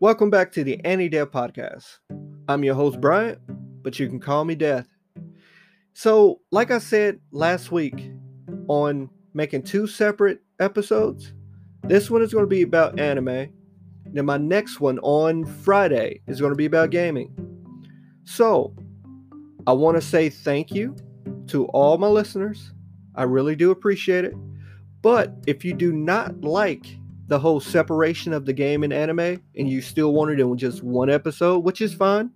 Welcome back to the Annie Death Podcast. I'm your host, Bryant, but you can call me Death. So, like I said last week on making two separate episodes, this one is going to be about anime. Then my next one on Friday is going to be about gaming. So, I want to say thank you to all my listeners. I really do appreciate it. But if you do not like the whole separation of the game and anime and you still want it in just one episode, which is fine,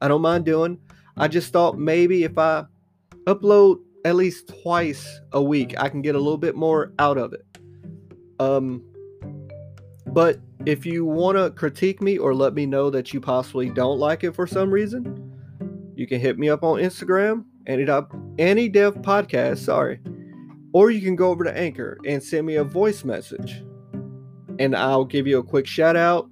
I don't mind doing. I just thought maybe if I upload at least twice a week, I can get a little bit more out of it. Um, but if you want to critique me or let me know that you possibly don't like it for some reason, you can hit me up on Instagram, Any Any Dev Podcast, sorry. Or you can go over to Anchor and send me a voice message. And I'll give you a quick shout out.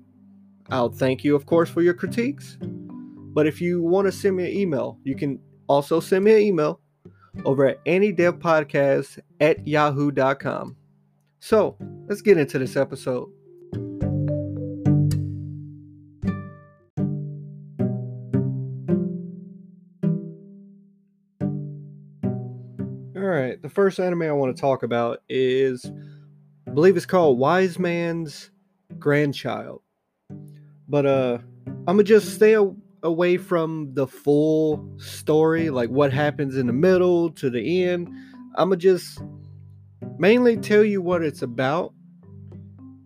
I'll thank you, of course, for your critiques. But if you want to send me an email, you can also send me an email over at anydevpodcast at yahoo.com. So let's get into this episode. All right, the first anime I want to talk about is, I believe it's called Wise Man's Grandchild. But uh, I'm gonna just stay away from the full story, like what happens in the middle to the end. I'm gonna just mainly tell you what it's about,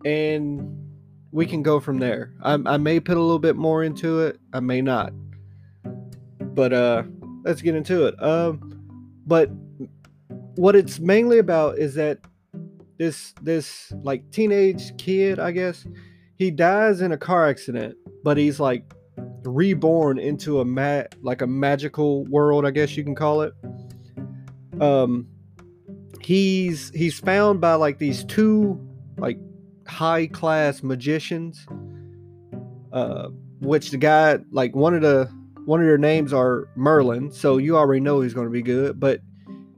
and we can go from there. I, I may put a little bit more into it, I may not. But uh, let's get into it. Um, but what it's mainly about is that this this like teenage kid, I guess, he dies in a car accident, but he's like reborn into a ma- like a magical world, I guess you can call it. Um he's he's found by like these two like high class magicians uh which the guy like one of the one of their names are Merlin, so you already know he's going to be good, but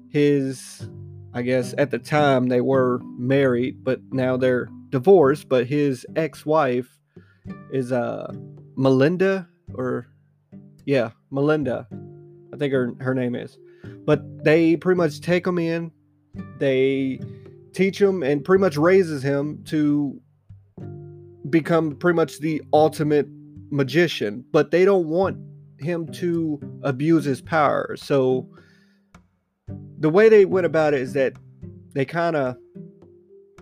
his I guess at the time they were married, but now they're divorced, but his ex-wife is uh Melinda or yeah, Melinda. I think her her name is. But they pretty much take him in. They teach him and pretty much raises him to become pretty much the ultimate magician, but they don't want him to abuse his power. So the way they went about it is that they kind of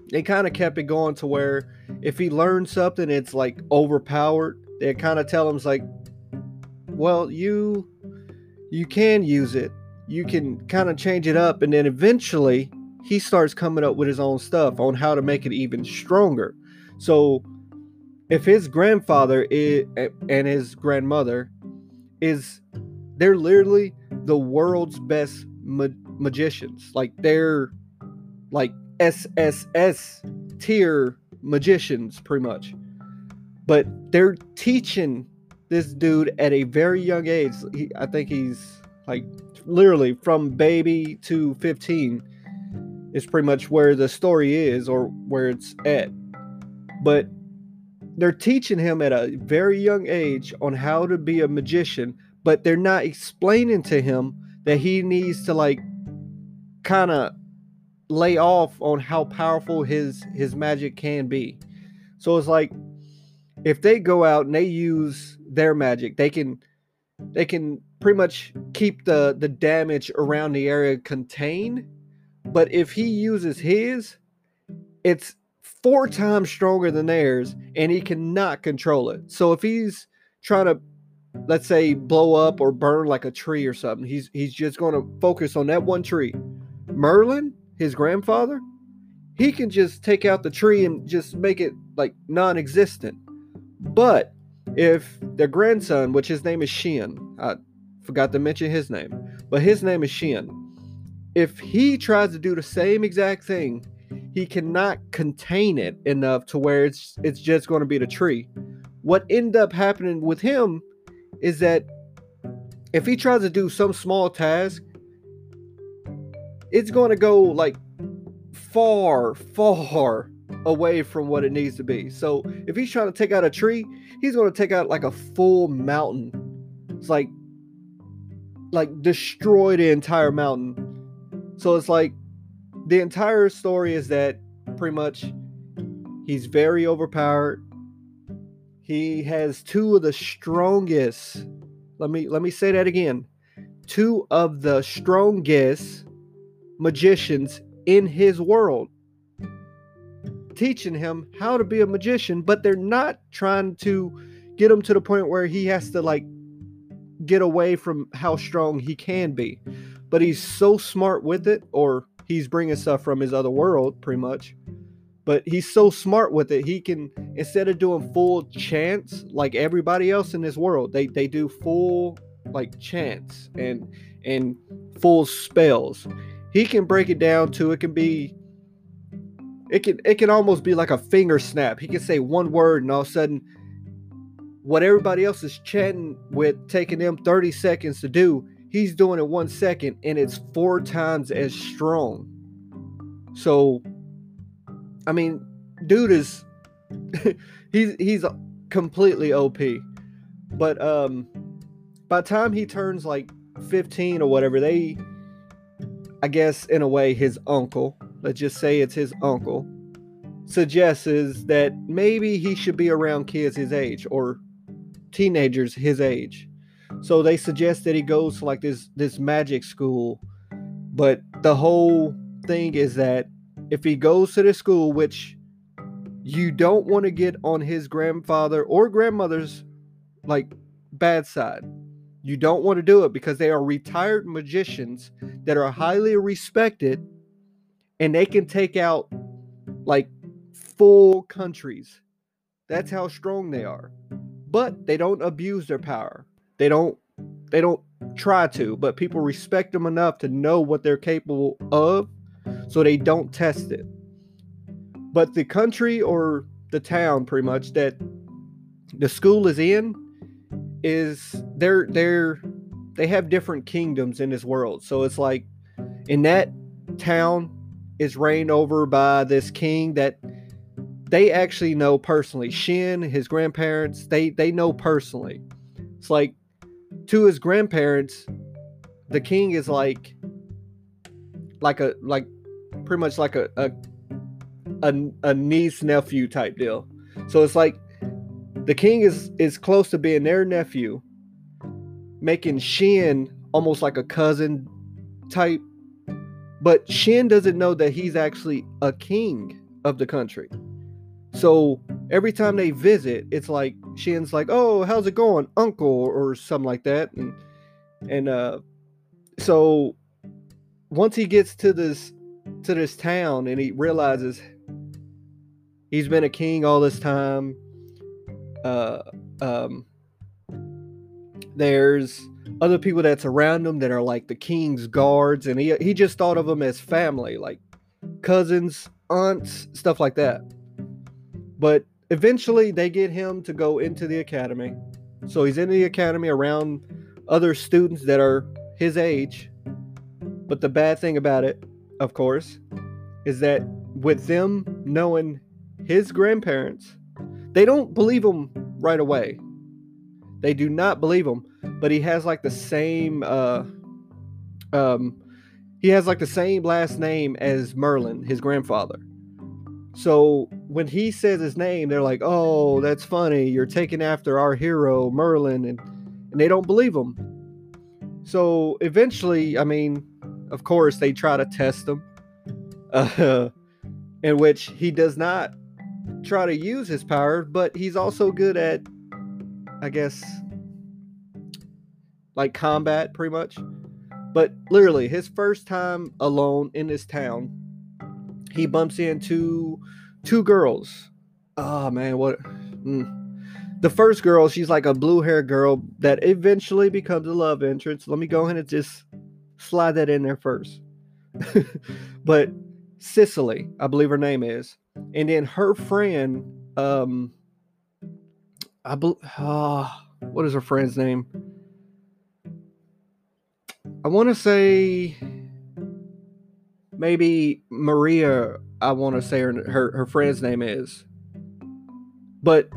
they kind of kept it going to where if he learns something it's like overpowered. They kind of tell him it's like well you you can use it. You can kind of change it up. And then eventually he starts coming up with his own stuff on how to make it even stronger. So if his grandfather is, and his grandmother is they're literally the world's best ma- magicians like they're like sss tier magicians pretty much but they're teaching this dude at a very young age. He, I think he's like literally from baby to 15 is pretty much where the story is or where it's at. But they're teaching him at a very young age on how to be a magician, but they're not explaining to him that he needs to like kind of lay off on how powerful his his magic can be. So it's like if they go out and they use their magic, they can they can pretty much keep the the damage around the area contained. But if he uses his, it's four times stronger than theirs, and he cannot control it. So if he's trying to let's say blow up or burn like a tree or something, he's he's just going to focus on that one tree. Merlin, his grandfather, he can just take out the tree and just make it like non-existent but if their grandson, which his name is Shin, I forgot to mention his name, but his name is Shin. If he tries to do the same exact thing, he cannot contain it enough to where it's it's just going to be the tree. What end up happening with him is that if he tries to do some small task, it's going to go like far, far away from what it needs to be. So if he's trying to take out a tree, he's going to take out like a full mountain. It's like like destroy the entire mountain. So it's like the entire story is that pretty much he's very overpowered. He has two of the strongest. Let me let me say that again. Two of the strongest magicians in his world teaching him how to be a magician, but they're not trying to get him to the point where he has to like get away from how strong he can be. But he's so smart with it, or he's bringing stuff from his other world, pretty much. But he's so smart with it, he can instead of doing full chants like everybody else in this world, they they do full like chants and and full spells. He can break it down to it can be it can it can almost be like a finger snap. He can say one word and all of a sudden what everybody else is chatting with taking them 30 seconds to do, he's doing it one second and it's four times as strong. So I mean, dude is he's he's completely OP. But um by the time he turns like 15 or whatever, they I guess in a way his uncle let's just say it's his uncle, suggests that maybe he should be around kids his age or teenagers his age. So they suggest that he goes to like this this magic school. But the whole thing is that if he goes to the school, which you don't want to get on his grandfather or grandmother's like bad side. You don't want to do it because they are retired magicians that are highly respected and they can take out like full countries. That's how strong they are. But they don't abuse their power. They don't they don't try to, but people respect them enough to know what they're capable of so they don't test it. But the country or the town pretty much that the school is in is they're they're they have different kingdoms in this world. So it's like in that town is reigned over by this king that they actually know personally. Shin, his grandparents, they they know personally. It's like to his grandparents, the king is like like a like pretty much like a a, a, a niece nephew type deal. So it's like the king is is close to being their nephew, making Shin almost like a cousin type but Shin doesn't know that he's actually a king of the country. So every time they visit, it's like Shin's like, "Oh, how's it going, Uncle?" or something like that, and and uh, so once he gets to this to this town and he realizes he's been a king all this time, uh, um, there's other people that's around him that are like the king's guards, and he he just thought of them as family, like cousins, aunts, stuff like that. But eventually, they get him to go into the academy. So he's in the academy around other students that are his age. But the bad thing about it, of course, is that with them knowing his grandparents, they don't believe him right away. They do not believe him but he has like the same uh um he has like the same last name as Merlin, his grandfather. So when he says his name, they're like, "Oh, that's funny. You're taking after our hero Merlin," and and they don't believe him. So eventually, I mean, of course, they try to test him, uh, in which he does not try to use his power, but he's also good at, I guess, like combat pretty much. But literally, his first time alone in this town, he bumps into two girls. Oh man, what? Mm. The first girl, she's like a blue haired girl that eventually becomes a love interest. Let me go ahead and just slide that in there first. but Sicily, I believe her name is, and then her friend, um, I believe, uh, what is her friend's name? I want to say maybe Maria, I want to say her, her her friend's name is. But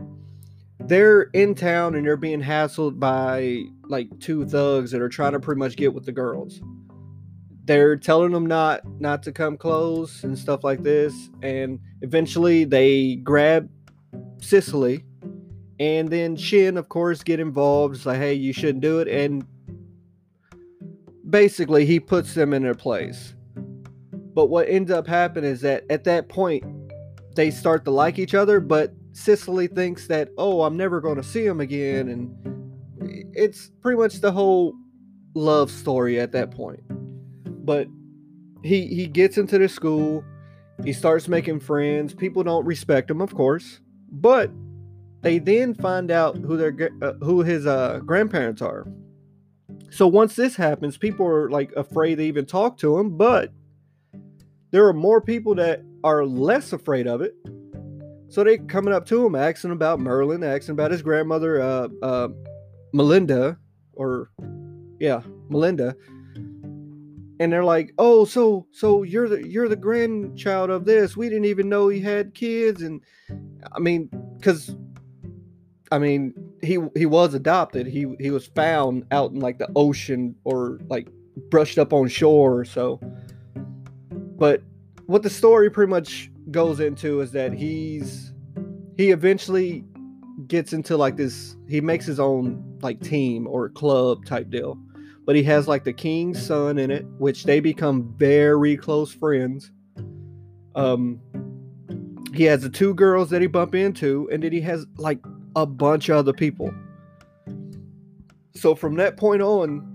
they're in town and they're being hassled by like two thugs that are trying to pretty much get with the girls. They're telling them not not to come close and stuff like this, and eventually they grab Sicily, and then Shin, of course, get involved. It's like, hey, you shouldn't do it, and basically he puts them in their place. But what ends up happening is that at that point they start to like each other, but Sicily thinks that, oh, I'm never going to see him again. And it's pretty much the whole love story at that point. But he he gets into the school, he starts making friends. People don't respect him, of course, but they then find out who their uh, who his uh, grandparents are. So once this happens, people are like afraid to even talk to him, but there are more people that are less afraid of it so they coming up to him, asking about Merlin, asking about his grandmother, uh, uh, Melinda, or yeah, Melinda. And they're like, "Oh, so so you're the you're the grandchild of this. We didn't even know he had kids." And I mean, because I mean, he he was adopted. He he was found out in like the ocean or like brushed up on shore. So, but what the story pretty much goes into is that he's he eventually gets into like this he makes his own like team or club type deal but he has like the king's son in it which they become very close friends. Um he has the two girls that he bump into and then he has like a bunch of other people. So from that point on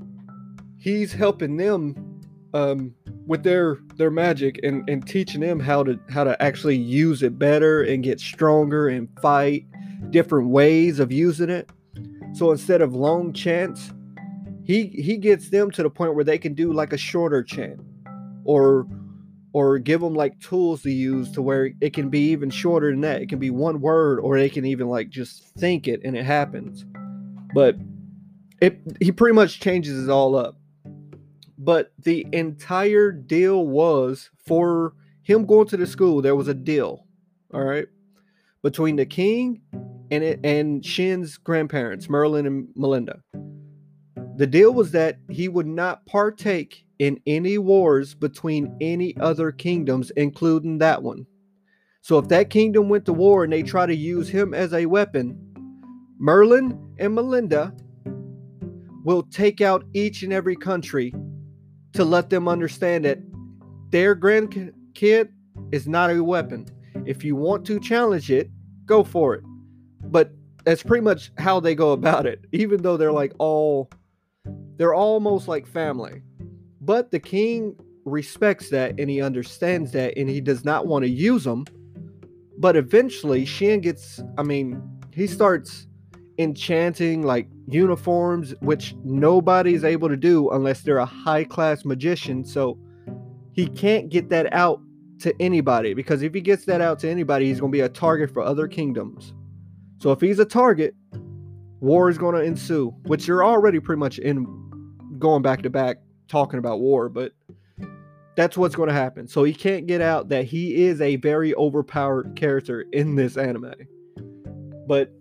he's helping them um with their their magic and, and teaching them how to how to actually use it better and get stronger and fight different ways of using it. So instead of long chants, he he gets them to the point where they can do like a shorter chant or or give them like tools to use to where it can be even shorter than that. It can be one word or they can even like just think it and it happens. But it he pretty much changes it all up. But the entire deal was for him going to the school, there was a deal, all right, between the king and it, and Shin's grandparents, Merlin and Melinda. The deal was that he would not partake in any wars between any other kingdoms, including that one. So if that kingdom went to war and they try to use him as a weapon, Merlin and Melinda will take out each and every country to let them understand that their grandkid is not a weapon. If you want to challenge it, go for it. But that's pretty much how they go about it, even though they're like all, they're almost like family. But the king respects that and he understands that and he does not want to use them. But eventually, Shin gets, I mean, he starts enchanting like uniforms, which nobody's able to do unless they're a high class magician. So he can't get that out to anybody because if he gets that out to anybody, he's going to be a target for other kingdoms. So if he's a target, war is going to ensue, which you're already pretty much in going back to back talking about war, but that's what's going to happen. So he can't get out that he is a very overpowered character in this anime. But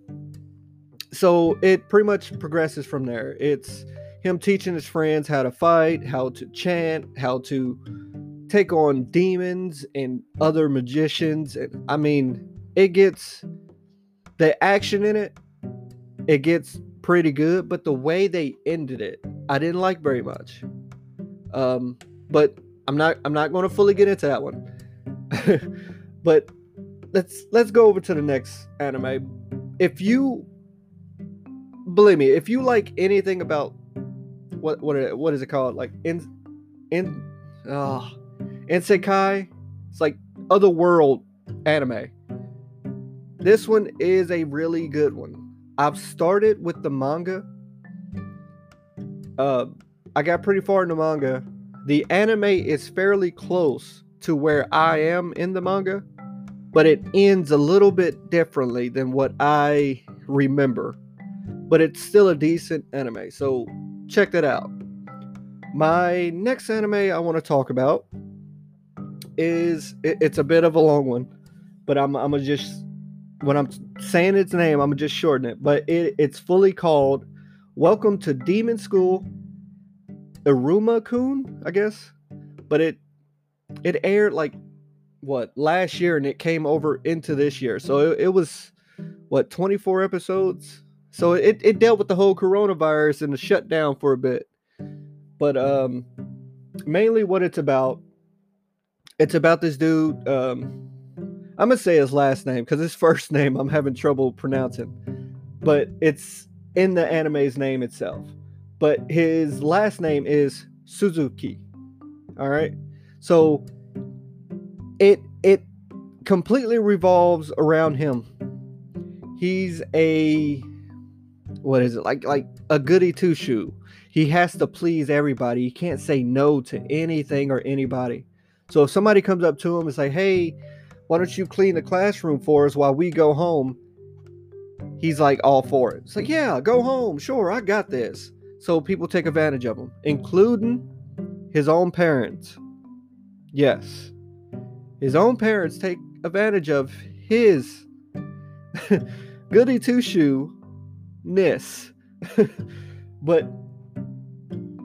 so it pretty much progresses from there. It's him teaching his friends how to fight, how to chant, how to take on demons and other magicians. I mean, it gets the action in it, it gets pretty good, but the way they ended it, I didn't like very much. Um, but I'm not I'm not going to fully get into that one. but let's let's go over to the next anime. If you believe me, if you like anything about what what what is it called? Like in in uh Isekai, it's like other world anime. This one is a really good one. I've started with the manga. Uh, I got pretty far in the manga. The anime is fairly close to where I am in the manga, but it ends a little bit differently than what I remember but it's still a decent anime. So check that out. My next anime I want to talk about is it, it's a bit of a long one, but I'm I'm gonna just when I'm saying its name, I'm just shorten it. But it, it's fully called "Welcome to Demon School." Iruma Kun, I guess, but it it aired like what last year and it came over into this year, so it, it was what 24 episodes. So it, it dealt with the whole coronavirus and the shutdown for a bit. But um mainly what it's about it's about this dude um i'm gonna say his last name because his first name i'm having trouble pronouncing. But it's in the anime's name itself. But his last name is suzuki. All right? So it it completely revolves around him. He's a what is it? Like like a goody two shoe he has to please everybody. He can't say no to anything or anybody. So if somebody comes up to him and say, "Hey, why don't you clean the classroom for us while we go home?" He's like all for it. It's like, "Yeah, go home. Sure, I got this." So people take advantage of him, including his own parents. Yes. His own parents take advantage of his goody two shoe ness. but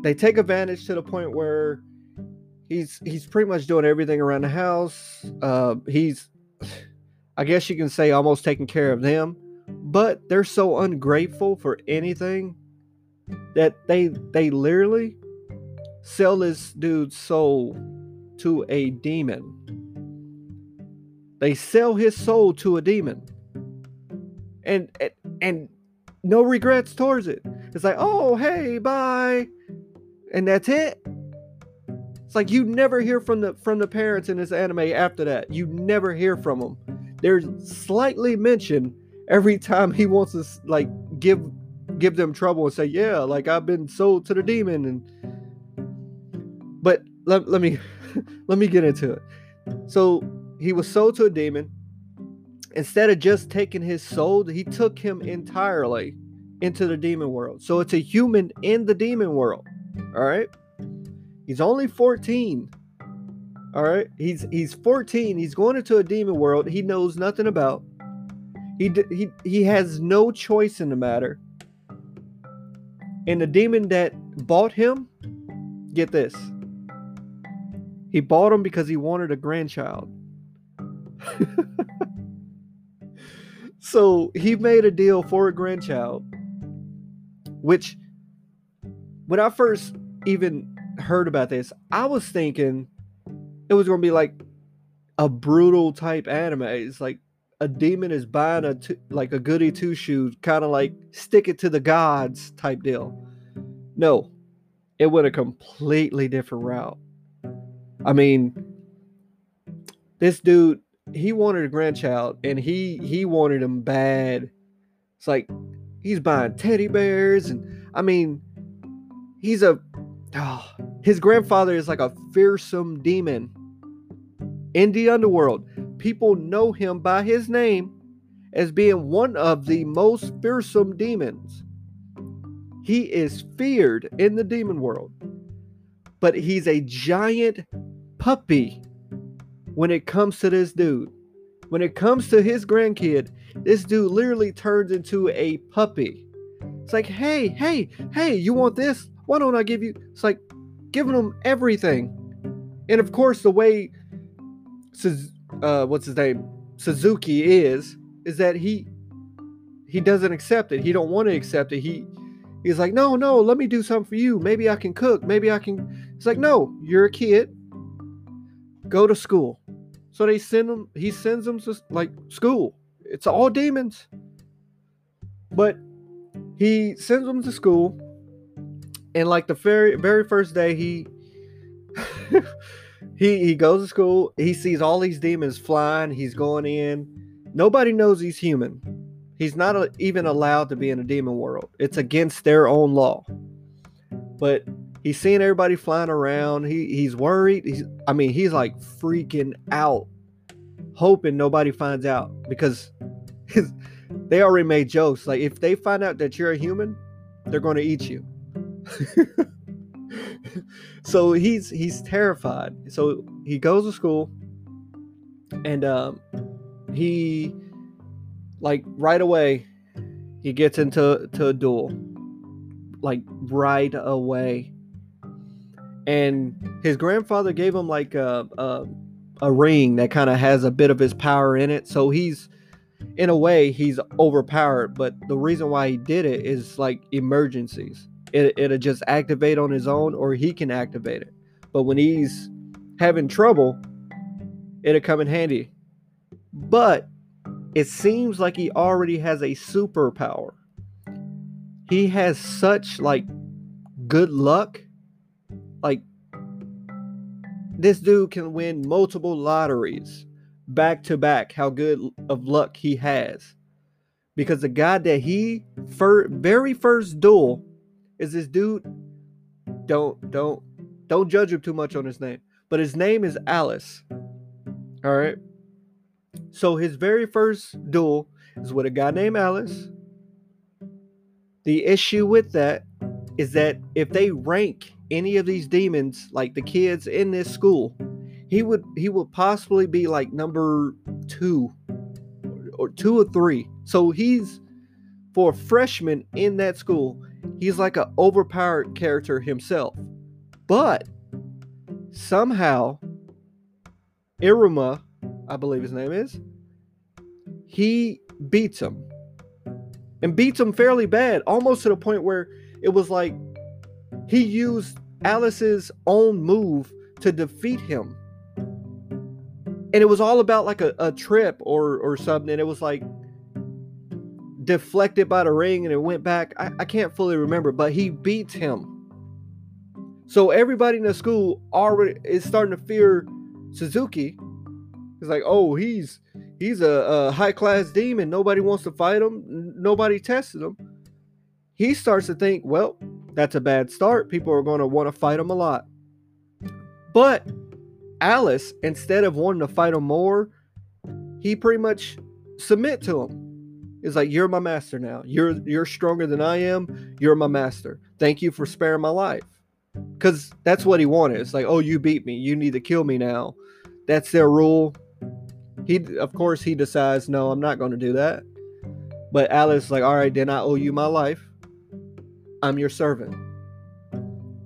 they take advantage to the point where he's he's pretty much doing everything around the house. Uh, he's, I guess you can say, almost taking care of them, but they're so ungrateful for anything that they they literally sell this dude's soul to a demon. They sell his soul to a demon, and and, and no regrets towards it. It's like, oh hey, bye and that's it. It's like you never hear from the from the parents in this anime after that. You never hear from them. They're slightly mentioned every time he wants to like give give them trouble and say, yeah, like I've been sold to the demon and but let, let me let me get into it. So he was sold to a demon. Instead of just taking his soul, he took him entirely into the demon world. So it's a human in the demon world. All right. He's only 14. All right. He's he's 14. He's going into a demon world he knows nothing about. He he he has no choice in the matter. And the demon that bought him, get this. He bought him because he wanted a grandchild. so he made a deal for a grandchild, which when I first even heard about this, I was thinking it was going to be like a brutal type anime. It's like a demon is buying a t- like a goody two shoes, kind of like stick it to the gods type deal. No, it went a completely different route. I mean, this dude, he wanted a grandchild, and he he wanted him bad. It's like he's buying teddy bears, and I mean, he's a oh, his grandfather is like a fearsome demon in the underworld. People know him by his name as being one of the most fearsome demons. He is feared in the demon world, but he's a giant puppy when it comes to this dude. When it comes to his grandkid, this dude literally turns into a puppy. It's like, hey, hey, hey, you want this? Why don't I give you? It's like giving them everything. And of course, the way, uh, what's his name, Suzuki is, is that he he doesn't accept it. He don't want to accept it. He he's like, no, no, let me do something for you. Maybe I can cook. Maybe I can. It's like, no, you're a kid. Go to school. So they send him. He sends them to like school. It's all demons. But he sends them to school and like the very very first day he he he goes to school he sees all these demons flying he's going in. Nobody knows he's human. He's not a, even allowed to be in a demon world. It's against their own law. But he's seeing everybody flying around. He he's worried. He's i mean he's like freaking out hoping nobody finds out because his, they already made jokes. Like if they find out that you're a human they're going to eat you so he's he's terrified. So he goes to school and um he like right away he gets into to a duel like right away. And his grandfather gave him like a a, a ring that kind of has a bit of his power in it. So he's in a way he's overpowered but the reason why he did it is like emergencies it, it'll just activate on his own or he can activate it. But when he's having trouble it'll come in handy. But it seems like he already has a superpower. He has such like good luck. Like this dude can win multiple lotteries back to back how good of luck he has. Because the guy that he fir- very first duel is this dude don't don't don't judge him too much on his name but his name is alice all right so his very first duel is with a guy named alice the issue with that is that if they rank any of these demons like the kids in this school he would he would possibly be like number two or two or three. So he's for a freshman in that school, he's like an overpowered character himself. But somehow Iruma, I believe his name is, he beats him. And beats him fairly bad, almost to the point where it was like he used Alice's own move to defeat him and it was all about like a, a trip or or something and it was like deflected by the ring and it went back I, I can't fully remember but he beats him. So everybody in the school already is starting to fear suzuki. It's like oh he's he's a, a high class demon. Nobody wants to fight him. Nobody tested him. He starts to think well that's a bad start. People are going to want to fight him a lot. But Alice, instead of wanting to fight him more, he pretty much submit to him. It's like you're my master now. You're you're stronger than I am. You're my master. Thank you for sparing my life. Cause that's what he wanted. It's like, oh, you beat me. You need to kill me now. That's their rule. He, of course, he decides, no, I'm not going to do that. But Alice like, all right, then I owe you my life. I'm your servant.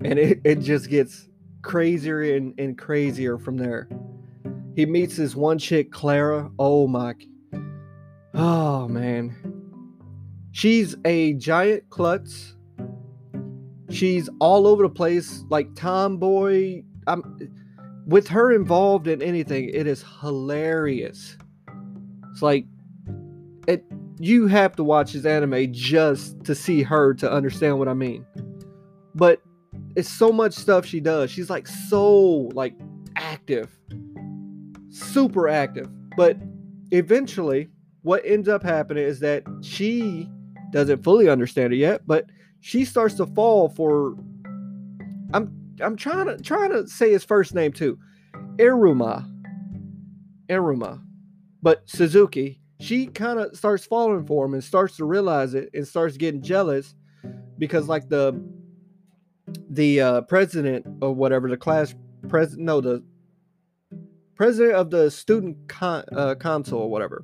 And it, it just gets crazier and, and crazier from there. He meets this one chick, Clara. Oh my. Oh man. She's a giant klutz. She's all over the place, like tomboy. I'm with her involved in anything, it is hilarious. It's like it you have to watch this anime just to see her to understand what I mean. But it's so much stuff she does. She's like so like active. Super active. But eventually what ends up happening is that she doesn't fully understand it yet, but she starts to fall for I'm I'm trying to trying to say his first name too. Iruma. Iruma. But Suzuki, she kind of starts falling for him and starts to realize it and starts getting jealous because like the the uh, president or whatever the class president no the president of the student con- uh, council or whatever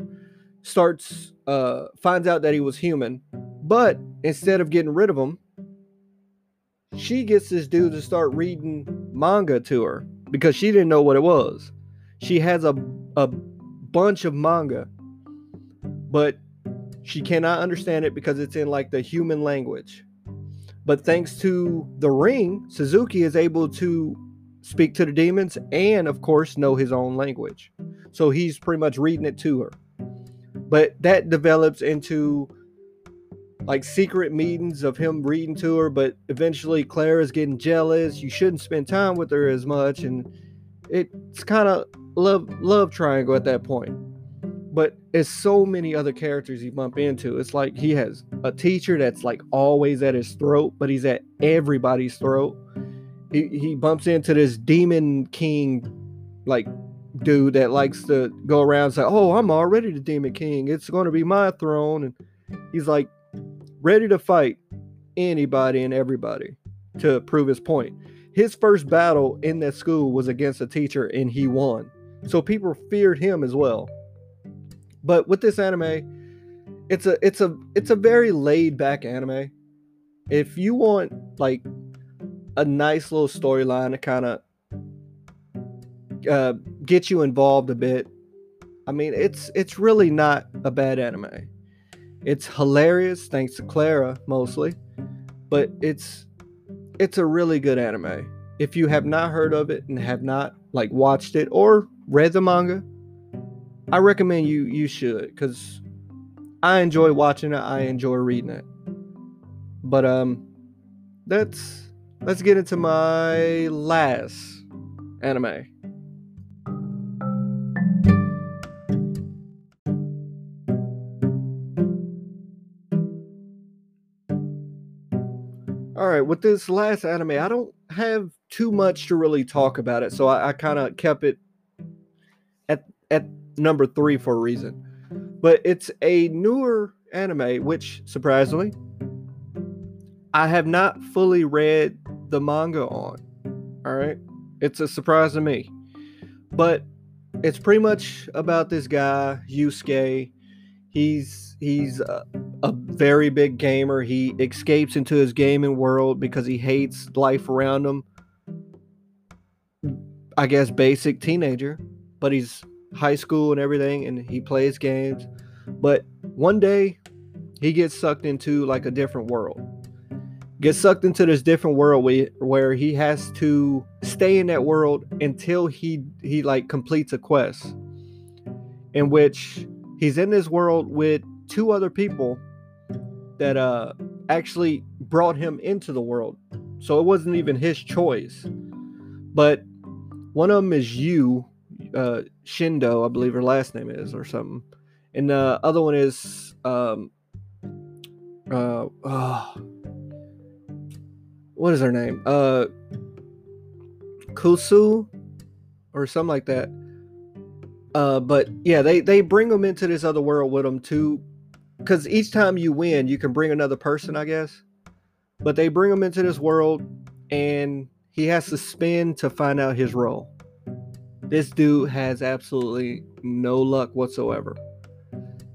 starts uh, finds out that he was human but instead of getting rid of him she gets this dude to start reading manga to her because she didn't know what it was she has a, a bunch of manga but she cannot understand it because it's in like the human language but thanks to the ring, Suzuki is able to speak to the demons and, of course, know his own language. So he's pretty much reading it to her. But that develops into like secret meetings of him reading to her. But eventually, Claire is getting jealous. You shouldn't spend time with her as much. And it's kind of love love triangle at that point but it's so many other characters you bump into. It's like he has a teacher that's like always at his throat, but he's at everybody's throat. He he bumps into this demon king like dude that likes to go around say, "Oh, I'm already the demon king. It's going to be my throne." And he's like ready to fight anybody and everybody to prove his point. his first battle in that school was against a teacher and he won. So people feared him as well. But with this anime, it's a it's a it's a very laid back anime. If you want like a nice little storyline to kind of uh, get you involved a bit, I mean it's it's really not a bad anime. It's hilarious thanks to Clara mostly, but it's it's a really good anime. If you have not heard of it and have not like watched it or read the manga, I recommend you you should cuz I enjoy watching it, I enjoy reading it. But um let's let's get into my last anime. With this last anime, I don't have too much to really talk about it, so I, I kind of kept it at at number three for a reason. But it's a newer anime, which surprisingly, I have not fully read the manga on. All right, it's a surprise to me, but it's pretty much about this guy Yusuke. He's he's a, a very big gamer. He escapes into his gaming world because he hates life around him. I guess basic teenager, but he's high school and everything and he plays games. But one day he gets sucked into like a different world. Gets sucked into this different world where, he has to stay in that world until he he like completes a quest in which he's in this world with two other people that uh actually brought him into the world. So it wasn't even his choice. But one of them is you, uh, Shindo, I believe her last name is, or something. And the other one is um uh oh, what is her name? Uh Kusu or something like that. Uh, but yeah, they they bring them into this other world with them too, because each time you win, you can bring another person, I guess. But they bring him into this world, and he has to spin to find out his role. This dude has absolutely no luck whatsoever.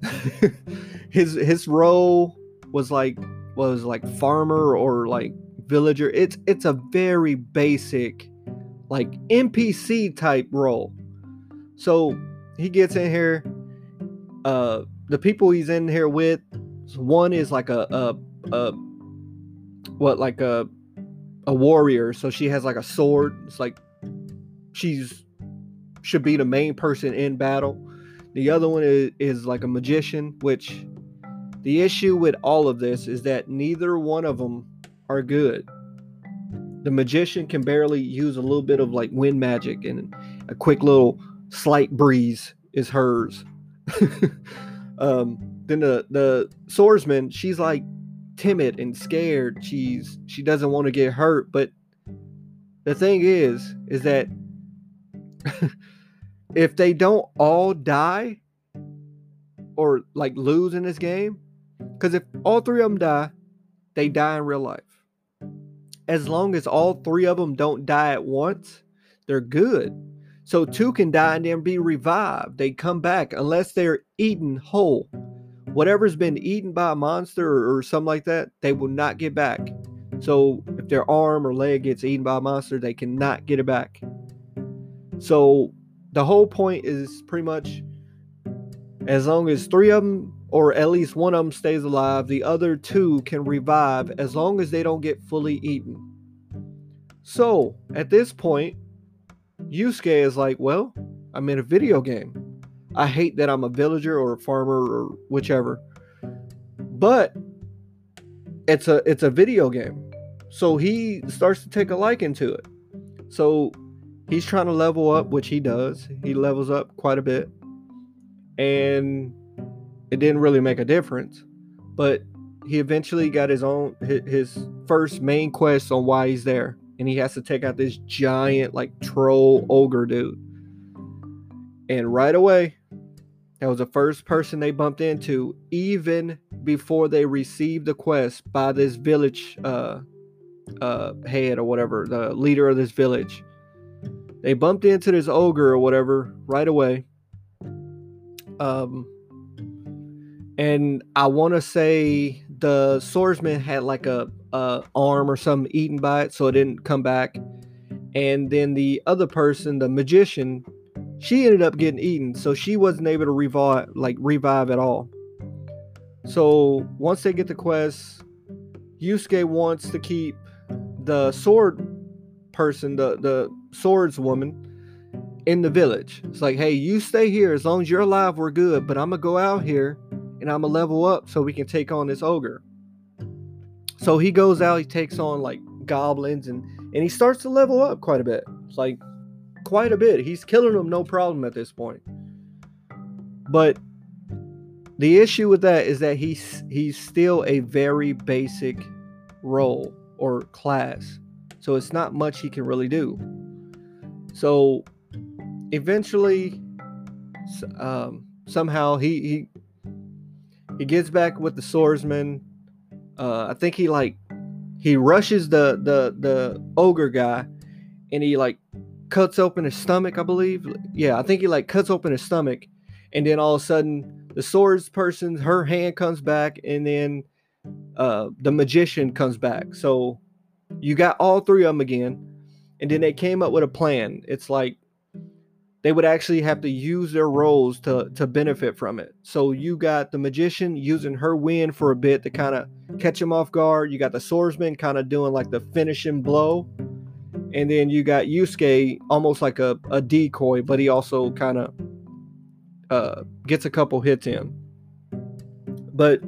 his his role was like was like farmer or like villager. It's it's a very basic like NPC type role. So he gets in here. Uh, the people he's in here with, one is like a a, a what like a a warrior. So she has like a sword. It's like she's should be the main person in battle. The other one is, is like a magician, which the issue with all of this is that neither one of them are good. The magician can barely use a little bit of like wind magic and a quick little slight breeze is hers. um, then the the swordsman, she's like timid and scared. She's she doesn't want to get hurt, but the thing is, is that if they don't all die or like lose in this game, because if all three of them die, they die in real life. As long as all three of them don't die at once, they're good. So two can die and then be revived. They come back unless they're eaten whole. Whatever's been eaten by a monster or, or something like that, they will not get back. So if their arm or leg gets eaten by a monster, they cannot get it back. So the whole point is pretty much as long as three of them or at least one of them stays alive, the other two can revive as long as they don't get fully eaten. So at this point, Yusuke is like, well, I'm in a video game. I hate that I'm a villager or a farmer or whichever. But it's a it's a video game. So he starts to take a liking to it. So he's trying to level up, which he does. He levels up quite a bit. And it didn't really make a difference. But he eventually got his own his first main quest on why he's there and he has to take out this giant like troll ogre dude. And right away, that was the first person they bumped into, even before they received the quest by this village uh, uh, head or whatever, the leader of this village. They bumped into this ogre or whatever right away. Um, and I want to say the swordsman had like a, a arm or something eaten by it, so it didn't come back. And then the other person, the magician, she ended up getting eaten, so she wasn't able to revive, like revive at all. So once they get the quest, Yusuke wants to keep the sword person, the the swordswoman, in the village. It's like, hey, you stay here as long as you're alive, we're good. But I'm gonna go out here and I'm gonna level up so we can take on this ogre. So he goes out, he takes on like goblins and and he starts to level up quite a bit. It's like quite a bit. He's killing them no problem at this point. But the issue with that is that he's he's still a very basic role or class. So it's not much he can really do. So eventually um, somehow he he he gets back with the swordsman. Uh, I think he like he rushes the the the ogre guy, and he like cuts open his stomach. I believe. Yeah, I think he like cuts open his stomach, and then all of a sudden the swords person her hand comes back, and then uh, the magician comes back. So you got all three of them again, and then they came up with a plan. It's like they would actually have to use their roles to to benefit from it. So you got the magician using her wind for a bit to kind of catch him off guard. You got the swordsman kind of doing like the finishing blow. And then you got Yusuke almost like a, a decoy, but he also kind of uh, gets a couple hits in. But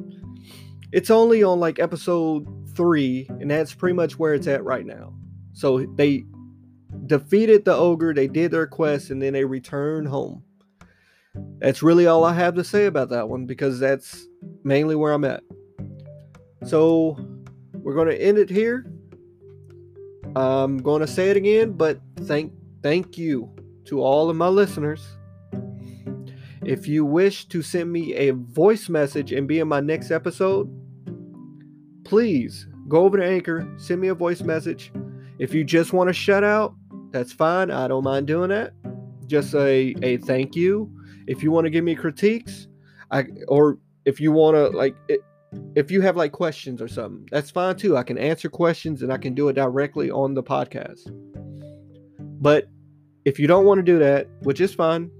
it's only on like episode three, and that's pretty much where it's at right now. So they defeated the ogre, they did their quest, and then they returned home. That's really all I have to say about that one because that's mainly where I'm at. So we're going to end it here. I'm going to say it again, but thank thank you to all of my listeners. If you wish to send me a voice message and be in my next episode, please go over to Anchor, send me a voice message. If you just want to shut out, that's fine. I don't mind doing that. Just a, a thank you. If you want to give me critiques, I or if you want to like it, if you have like questions or something, that's fine too. I can answer questions and I can do it directly on the podcast. But if you don't want to do that, which is fine,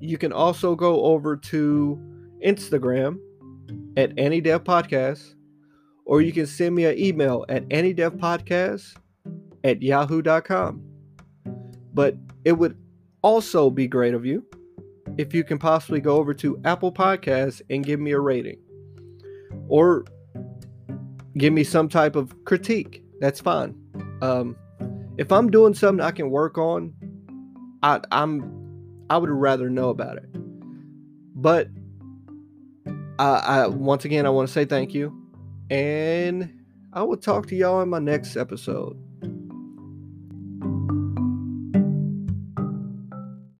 you can also go over to Instagram at AnyDev Podcast, or you can send me an email at AnyDevPodcast at yahoo.com. But it would also be great of you if you can possibly go over to Apple Podcasts and give me a rating or give me some type of critique. That's fine. Um, if I'm doing something I can work on, I, I'm I would rather know about it. But I, I once again I want to say thank you, and I will talk to y'all in my next episode.